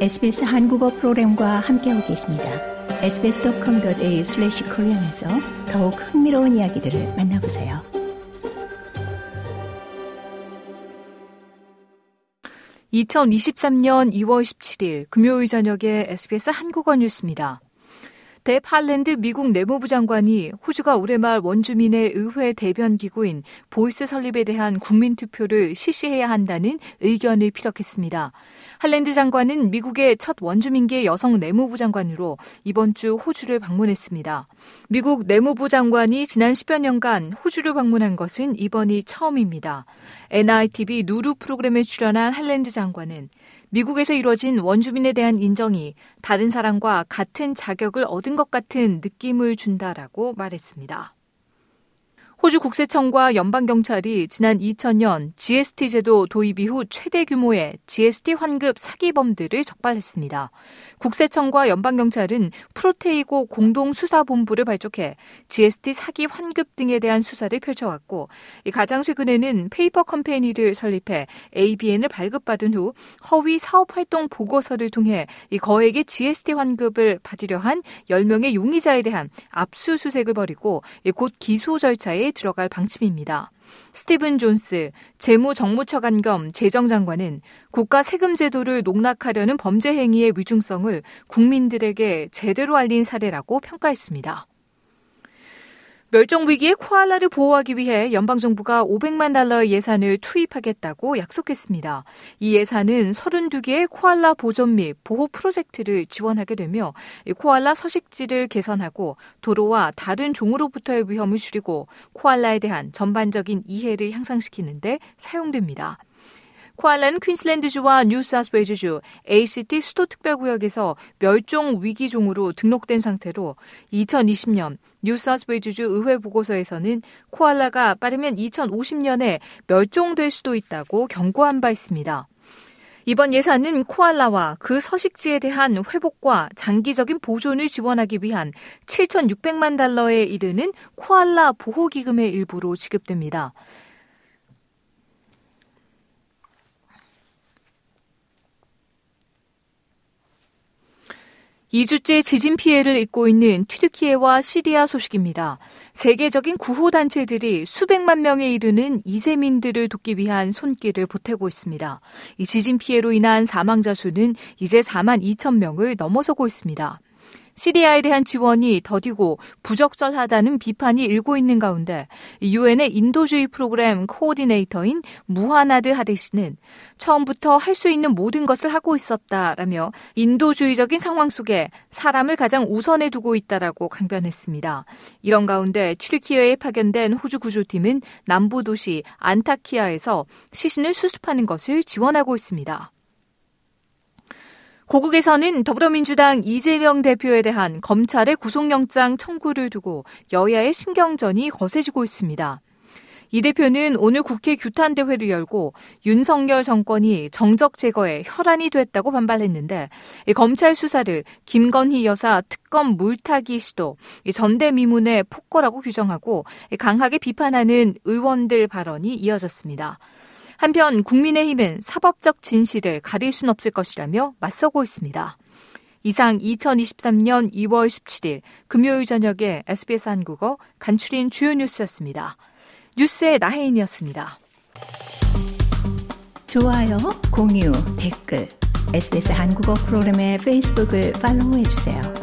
SBS 한국어 프로그램과 함께하고 계십니다. sbs.com.au/korean에서 더욱 흥미로운 이야기들을 만나보세요. (2023년 2월 17일) 금요일 저녁에 SBS 한국어 뉴스입니다. 뎁 할랜드 미국 내무부 장관이 호주가 올해 말 원주민의 의회 대변 기구인 Voice 설립에 대한 국민 투표를 실시해야 한다는 의견을 피력했습니다. 할랜드 장관은 미국의 첫 원주민계 여성 내무부 장관으로 이번 주 호주를 방문했습니다. 미국 내무부 장관이 지난 10여 년간 호주를 방문한 것은 이번이 처음입니다. NITV 누루 프로그램에 출연한 할랜드 장관은 미국에서 이루어진 원주민에 대한 인정이 다른 사람과 같은 자격을 얻은 것 같은 느낌을 준다라고 말했습니다. 호주 국세청과 연방경찰이 지난 2000년 GST 제도 도입 이후 최대 규모의 GST 환급 사기범들을 적발했습니다. 국세청과 연방경찰은 프로테이고 공동수사본부를 발족해 GST 사기 환급 등에 대한 수사를 펼쳐왔고 가장 최근에는 페이퍼 컴퍼니를 설립해 ABN을 발급받은 후 허위 사업활동 보고서를 통해 거액의 GST 환급을 받으려 한 10명의 용의자에 대한 압수수색을 벌이고 곧 기소 절차에 들어갈 방침입니다. 스티븐 존스 재무정무차관 겸 재정장관은 국가 세금 제도를 농락하려는 범죄 행위의 위중성을 국민들에게 제대로 알린 사례라고 평가했습니다. 멸종 위기의 코알라를 보호하기 위해 연방 정부가 500만 달러의 예산을 투입하겠다고 약속했습니다. 이 예산은 32개의 코알라 보존 및 보호 프로젝트를 지원하게 되며 코알라 서식지를 개선하고 도로와 다른 종으로부터의 위험을 줄이고 코알라에 대한 전반적인 이해를 향상시키는데 사용됩니다. 코알라는 퀸슬랜드주와 뉴사스웨이주주, ACT 수도특별구역에서 멸종 위기종으로 등록된 상태로 2020년 뉴사스웨이주주 의회 보고서에서는 코알라가 빠르면 2050년에 멸종될 수도 있다고 경고한 바 있습니다. 이번 예산은 코알라와 그 서식지에 대한 회복과 장기적인 보존을 지원하기 위한 7,600만 달러에 이르는 코알라 보호기금의 일부로 지급됩니다. 2주째 지진 피해를 입고 있는 튀르키예와 시리아 소식입니다. 세계적인 구호 단체들이 수백만 명에 이르는 이재민들을 돕기 위한 손길을 보태고 있습니다. 이 지진 피해로 인한 사망자 수는 이제 4만 2천 명을 넘어서고 있습니다. 시리아에 대한 지원이 더디고 부적절하다는 비판이 일고 있는 가운데 유엔의 인도주의 프로그램 코어디네이터인 무하나드 하데시는 처음부터 할 수 있는 모든 것을 하고 있었다라며 인도주의적인 상황 속에 사람을 가장 우선에 두고 있다라고 강변했습니다. 이런 가운데 튀르키예에 파견된 호주 구조팀은 남부 도시 안타키아에서 시신을 수습하는 것을 지원하고 있습니다. 고국에서는 더불어민주당 이재명 대표에 대한 검찰의 구속영장 청구를 두고 여야의 신경전이 거세지고 있습니다. 이 대표는 오늘 국회 규탄대회를 열고 윤석열 정권이 정적 제거에 혈안이 됐다고 반발했는데 검찰 수사를 김건희 여사 특검 물타기 시도 전대미문의 폭거라고 규정하고 강하게 비판하는 의원들 발언이 이어졌습니다. 한편 국민의힘은 사법적 진실을 가릴 순 없을 것이라며 맞서고 있습니다. 이상 2023년 2월 17일 금요일 저녁에 SBS 한국어 간추린 주요 뉴스였습니다. 뉴스의 나혜인이었습니다. 좋아요, 공유, 댓글, SBS 한국어 프로그램의 페이스북을 팔로우해주세요.